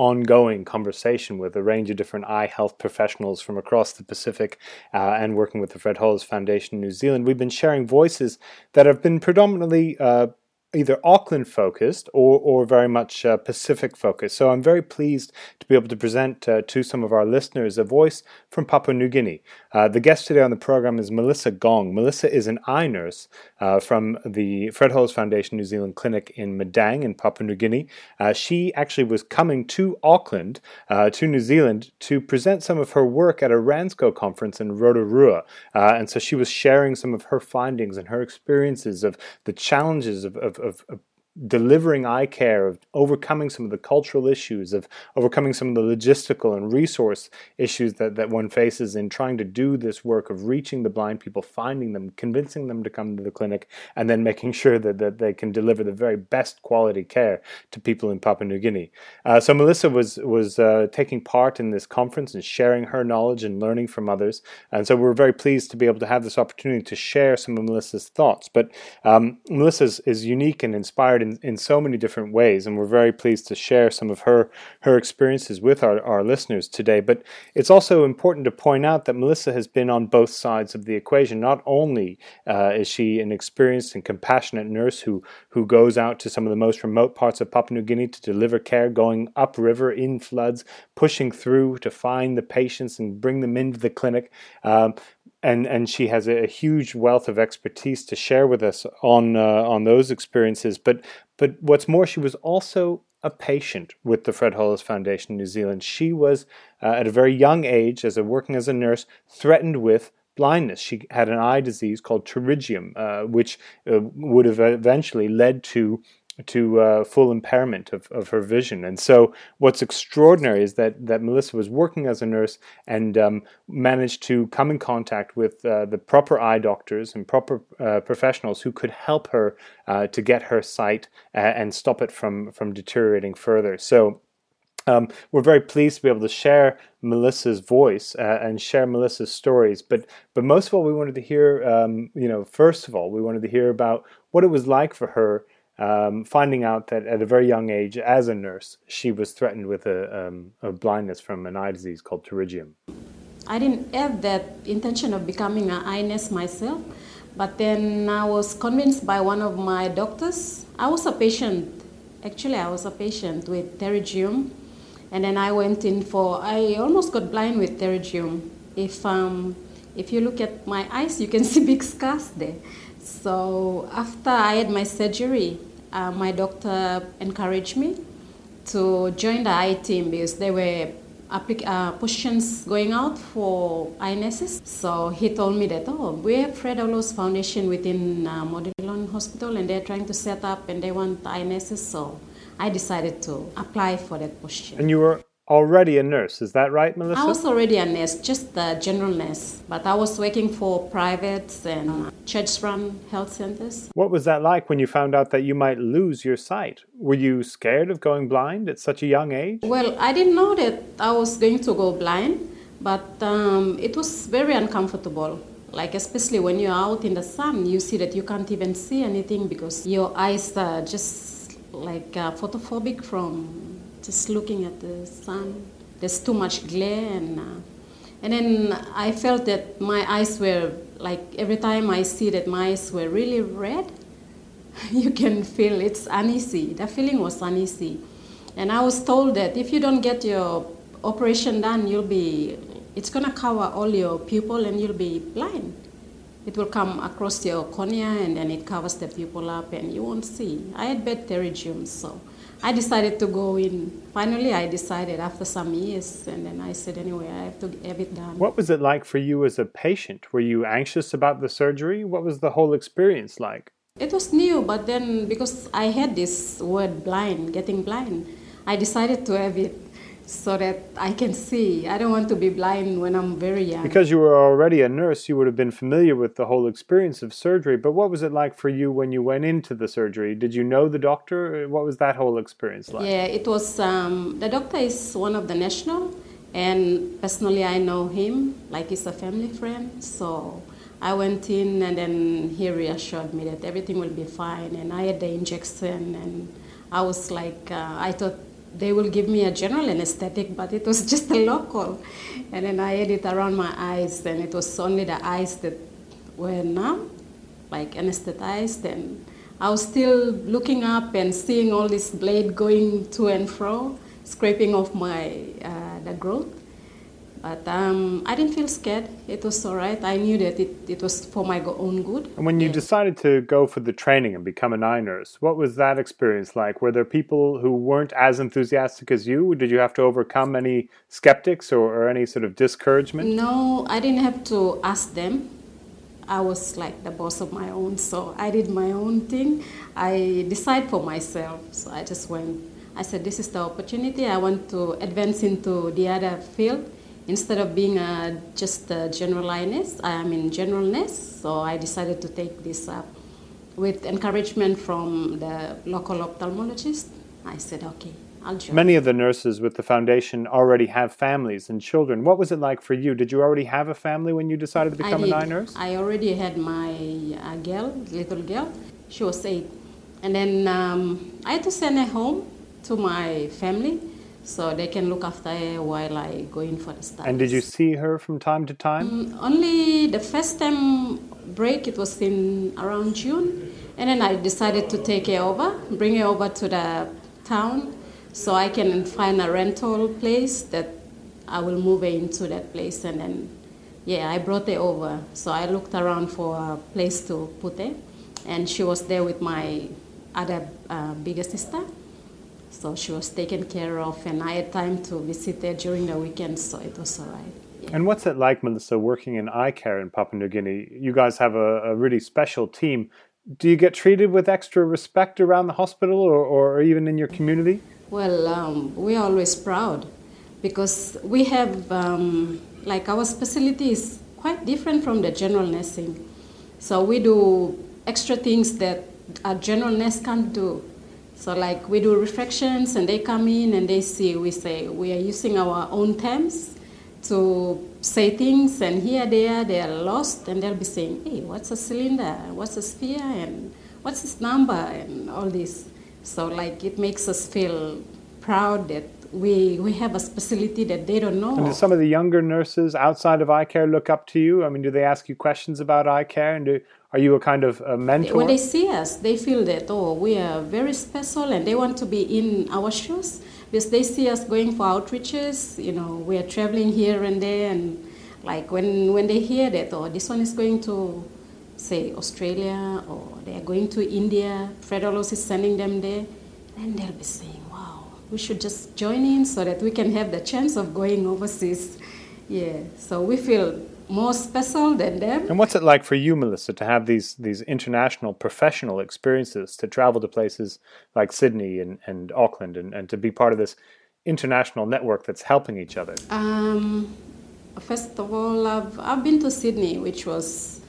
ongoing conversation with a range of different eye health professionals from across the Pacific uh, and working with the Fred Hollows Foundation in New Zealand, we've been sharing voices that have been predominantly uh, either Auckland focused or, or very much uh, Pacific focused. So I'm very pleased to be able to present uh, to some of our listeners a voice from Papua New Guinea. Uh, the guest today on the program is Melissa Gong. Melissa is an eye nurse uh, from the Fred Hollows Foundation New Zealand Clinic in Madang in Papua New Guinea. Uh, she actually was coming to Auckland, uh, to New Zealand, to present some of her work at a RANZCO conference in Rotorua. and so she was sharing some of her findings and her experiences of the challenges of, of of, of delivering eye care, of overcoming some of the cultural issues, of overcoming some of the logistical and resource issues that, that one faces in trying to do this work of reaching the blind people, finding them, convincing them to come to the clinic, and then making sure that, that they can deliver the very best quality care to people in Papua New Guinea. Uh, so Melissa was was uh, taking part in this conference and sharing her knowledge and learning from others, and so we're very pleased to be able to have this opportunity to share some of Melissa's thoughts. But um, Melissa is, is unique and inspired in, in so many different ways, and we're very pleased to share some of her her experiences with our, our listeners today. But it's also important to point out that Melissa has been on both sides of the equation. Not only uh, is she an experienced and compassionate nurse who who goes out to some of the most remote parts of Papua New Guinea to deliver care, going upriver in floods, pushing through to find the patients and bring them into the clinic. Um, and and she has a, huge wealth of expertise to share with us on uh, on those experiences. But but what's more, she was also a patient with the Fred Hollows Foundation in New Zealand. She was uh, at a very young age, as a working as a nurse, threatened with blindness. She had an eye disease called pterygium, uh, which uh, would have eventually led to to uh, full impairment of, of her vision. And so, what's extraordinary is that that Melissa was working as a nurse and um, managed to come in contact with uh, the proper eye doctors and proper uh, professionals who could help her uh, to get her sight uh, and stop it from from deteriorating further. So. Um, we're very pleased to be able to share Melissa's voice uh, and share Melissa's stories, but but most of all, we wanted to hear, um, you know, first of all, we wanted to hear about what it was like for her um, finding out that at a very young age, as a nurse, she was threatened with a, um, a blindness from an eye disease called pterygium. I didn't have that intention of becoming an eye nurse myself, but then I was convinced by one of my doctors. I was a patient, actually, I was a patient with pterygium, and then I went in for, I almost got blind with pterygium. If, um, if you look at my eyes, you can see big scars there. So after I had my surgery, uh, my doctor encouraged me to join the eye team because there were applic- uh, positions going out for eye nurses. So he told me that, oh, we have Fred Hollows Foundation within uh, Hospital and they're trying to set up and they want eye nurses. So I decided to apply for that position. And you were already a nurse, is that right, Melissa? I was already a nurse, just a general nurse, but I was working for private and church-run health centers. What was that like when you found out that you might lose your sight? Were you scared of going blind at such a young age? Well, I didn't know that I was going to go blind, but um, it was very uncomfortable. Like especially when you're out in the sun, you see that you can't even see anything because your eyes are just like uh, photophobic from just looking at the sun. There's too much glare, and uh, and then I felt that my eyes were like every time I see that my eyes were really red, you can feel it's uneasy. The feeling was uneasy, and I was told that if you don't get your operation done, you'll be it's gonna cover all your pupil and you'll be blind. It will come across your cornea and then it covers the pupil up and you won't see. I had bad pterygium, so I decided to go in. Finally, I decided after some years, and then I said, anyway, I have to have it done. What was it like for you as a patient? Were you anxious about the surgery? What was the whole experience like? It was new, but then because I had this word blind, getting blind, I decided to have it. So that I can see. I don't want to be blind when I'm very young. Because you were already a nurse, you would have been familiar with the whole experience of surgery. But what was it like for you when you went into the surgery? Did you know the doctor? What was that whole experience like? Yeah, it was. Um, the doctor is one of the national, and personally, I know him like he's a family friend. So I went in, and then he reassured me that everything will be fine. And I had the injection, and I was like, uh, I thought they will give me a general anesthetic, but it was just a local. And then I had it around my eyes, and it was only the eyes that were numb, like anesthetized. And I was still looking up and seeing all this blade going to and fro, scraping off my uh, the growth. But um, I didn't feel scared. It was all right. I knew that it, it was for my own good. And when you yeah. decided to go for the training and become an eye nurse, what was that experience like? Were there people who weren't as enthusiastic as you? Did you have to overcome any skeptics or, or any sort of discouragement? No, I didn't have to ask them. I was like the boss of my own, so I did my own thing. I decide for myself, so I just went. I said, "This is the opportunity. I want to advance into the other field." Instead of being a, just a general nurse, I am in general nurse, so I decided to take this up. With encouragement from the local ophthalmologist, I said, okay, I'll join. Many of the nurses with the foundation already have families and children. What was it like for you? Did you already have a family when you decided to become an eye nurse? I already had my uh, girl, little girl. She was eight. And then um, I had to send her home to my family so they can look after her while I go in for the studies. And did you see her from time to time? Um, only the first time break, it was in around June, and then I decided to take her over, bring her over to the town, so I can find a rental place that I will move her into that place, and then yeah, I brought her over. So I looked around for a place to put her, and she was there with my other uh, bigger sister so she was taken care of, and I had time to visit her during the weekend, so it was all right. Yeah. And what's it like, Melissa, working in eye care in Papua New Guinea? You guys have a, a really special team. Do you get treated with extra respect around the hospital or, or even in your community? Well, um, we're always proud because we have, um, like, our specialty is quite different from the general nursing. So we do extra things that a general nurse can't do. So like we do reflections and they come in and they see, we say, we are using our own terms to say things and here they are, they are lost and they'll be saying, hey, what's a cylinder? What's a sphere? And what's this number? And all this. So like it makes us feel proud that we we have a specialty that they don't know. And do some of the younger nurses outside of eye care look up to you? I mean, do they ask you questions about eye care, and do are you a kind of a mentor? When they see us, they feel that, oh, we are very special and they want to be in our shoes because they see us going for outreaches. You know, we are traveling here and there. And like when, when they hear that, oh, this one is going to, say, Australia or they are going to India, Fred Hollows is sending them there, then they'll be saying, wow, we should just join in so that we can have the chance of going overseas. Yeah, so we feel more special than them. And what's it like for you, Melissa, to have these these international professional experiences, to travel to places like Sydney and, and Auckland and, and to be part of this international network that's helping each other? Um, first of all, I've, I've been to Sydney, which was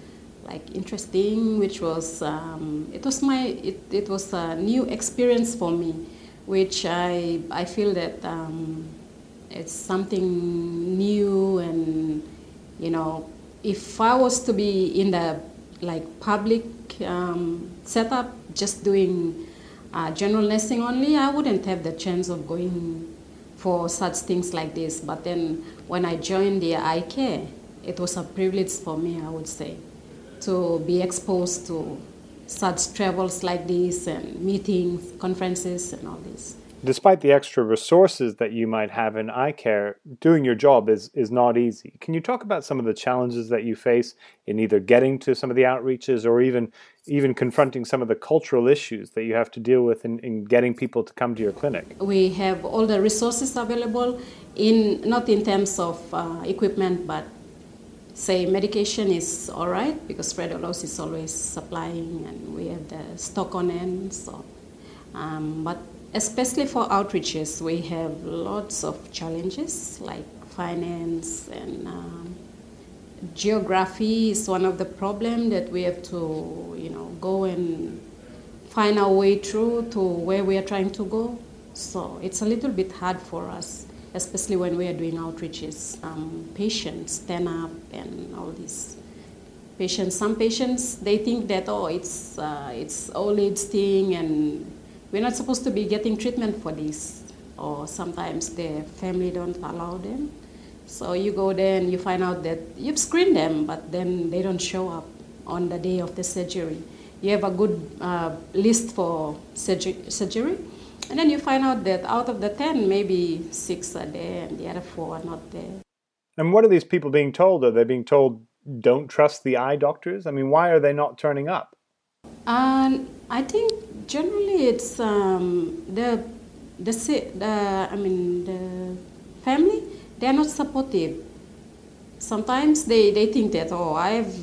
like interesting, which was, um, it was my, it, it was a new experience for me, which I, I feel that um, it's something new and you know, if I was to be in the like public um, setup, just doing uh, general nursing only, I wouldn't have the chance of going for such things like this. But then when I joined the eye care, it was a privilege for me, I would say, to be exposed to such travels like this and meetings, conferences, and all this despite the extra resources that you might have in eye care, doing your job is, is not easy. Can you talk about some of the challenges that you face in either getting to some of the outreaches or even even confronting some of the cultural issues that you have to deal with in, in getting people to come to your clinic? We have all the resources available in not in terms of uh, equipment, but say medication is all right because Fred Hollows is always supplying and we have the stock on end. So, um, but especially for outreaches, we have lots of challenges like finance and um, geography is one of the problems that we have to, you know, go and find our way through to where we are trying to go. So it's a little bit hard for us, especially when we are doing outreaches. Um, patients stand up and all these patients. Some patients they think that oh it's uh, it's old age thing and we're not supposed to be getting treatment for this. Or sometimes their family don't allow them. So you go there and you find out that you've screened them, but then they don't show up on the day of the surgery. You have a good uh, list for surgery and then you find out that out of the 10, maybe six are there and the other four are not there. And what are these people being told? Are they being told don't trust the eye doctors? I mean, why are they not turning up? Um, I think generally it's um, the, the, the, I mean, the family, they're not supportive. Sometimes they, they think that, oh, I have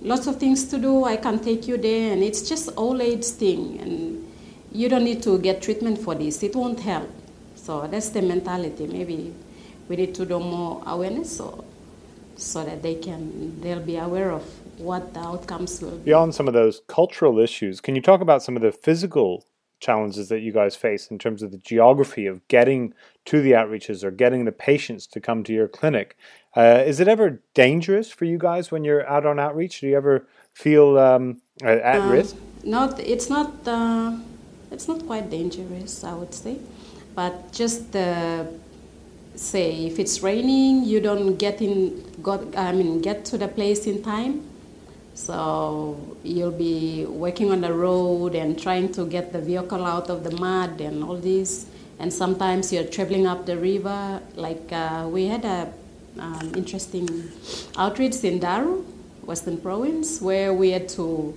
lots of things to do, I can take you there, and it's just old age thing. And you don't need to get treatment for this, it won't help. So that's the mentality. Maybe we need to do more awareness so, so that they can they'll be aware of what the outcomes will be. Beyond some of those cultural issues, can you talk about some of the physical challenges that you guys face in terms of the geography of getting to the outreaches or getting the patients to come to your clinic? Uh, is it ever dangerous for you guys when you're out on outreach? Do you ever feel um, at uh, risk? Not. It's not. Uh, it's not quite dangerous, I would say, but just uh, say if it's raining, you don't get in. Got, I mean, get to the place in time. So you'll be working on the road and trying to get the vehicle out of the mud and all this. And sometimes you're traveling up the river. Like uh, we had a um, interesting outreach in Daru, Western Province, where we had to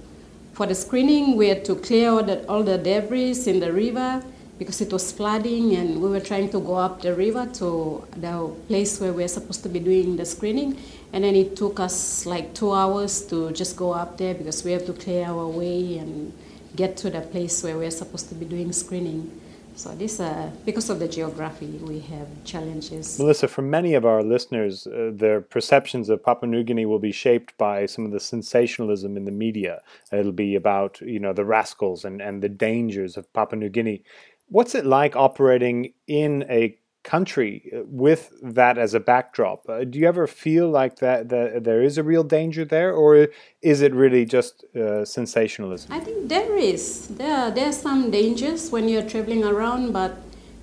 for the screening, we had to clear all the, all the debris in the river because it was flooding, and we were trying to go up the river to the place where we are supposed to be doing the screening. And then it took us like two hours to just go up there because we have to clear our way and get to the place where we're supposed to be doing screening. So this, uh, because of the geography, we have challenges. Melissa, for many of our listeners, uh, their perceptions of Papua New Guinea will be shaped by some of the sensationalism in the media. It'll be about you know the rascals and, and the dangers of Papua New Guinea. What's it like operating in a country uh, with that as a backdrop. Uh, do you ever feel like that, that there is a real danger there, or is it really just uh, sensationalism? I think there is. There, there are some dangers when you're traveling around, but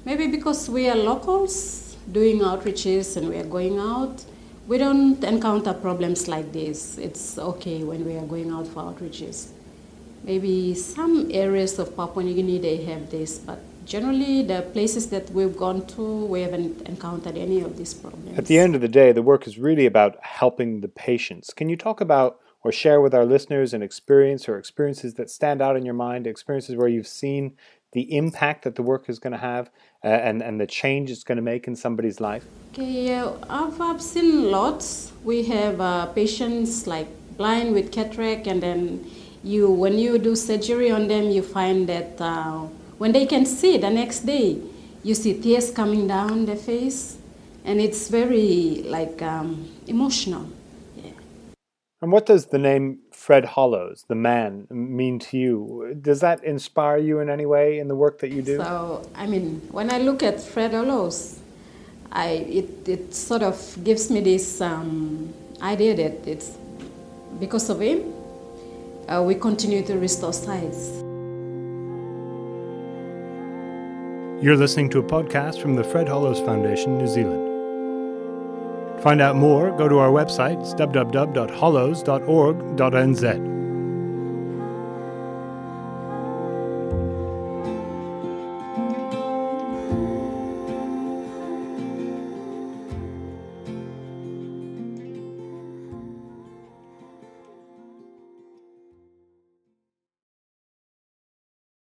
maybe because we are locals doing outreaches and we are going out, we don't encounter problems like this. It's okay when we are going out for outreaches. Maybe some areas of Papua New Guinea they have this, but generally the places that we've gone to we haven't encountered any of these problems. At the end of the day the work is really about helping the patients. Can you talk about or share with our listeners an experience or experiences that stand out in your mind experiences where you've seen the impact that the work is going to have uh, and, and the change it's going to make in somebody's life? Okay yeah i've, I've seen lots. We have uh, patients like blind with cataract and then you when you do surgery on them you find that uh, when they can see the next day, you see tears coming down their face, and it's very like um, emotional. Yeah. And what does the name Fred Hollows, the man, mean to you? Does that inspire you in any way in the work that you do? So, I mean, when I look at Fred Hollows, I it, it sort of gives me this um, idea that it's because of him uh, we continue to restore sights. You're listening to a podcast from the Fred Hollows Foundation, New Zealand. To find out more, go to our website, www.hollows.org.nz.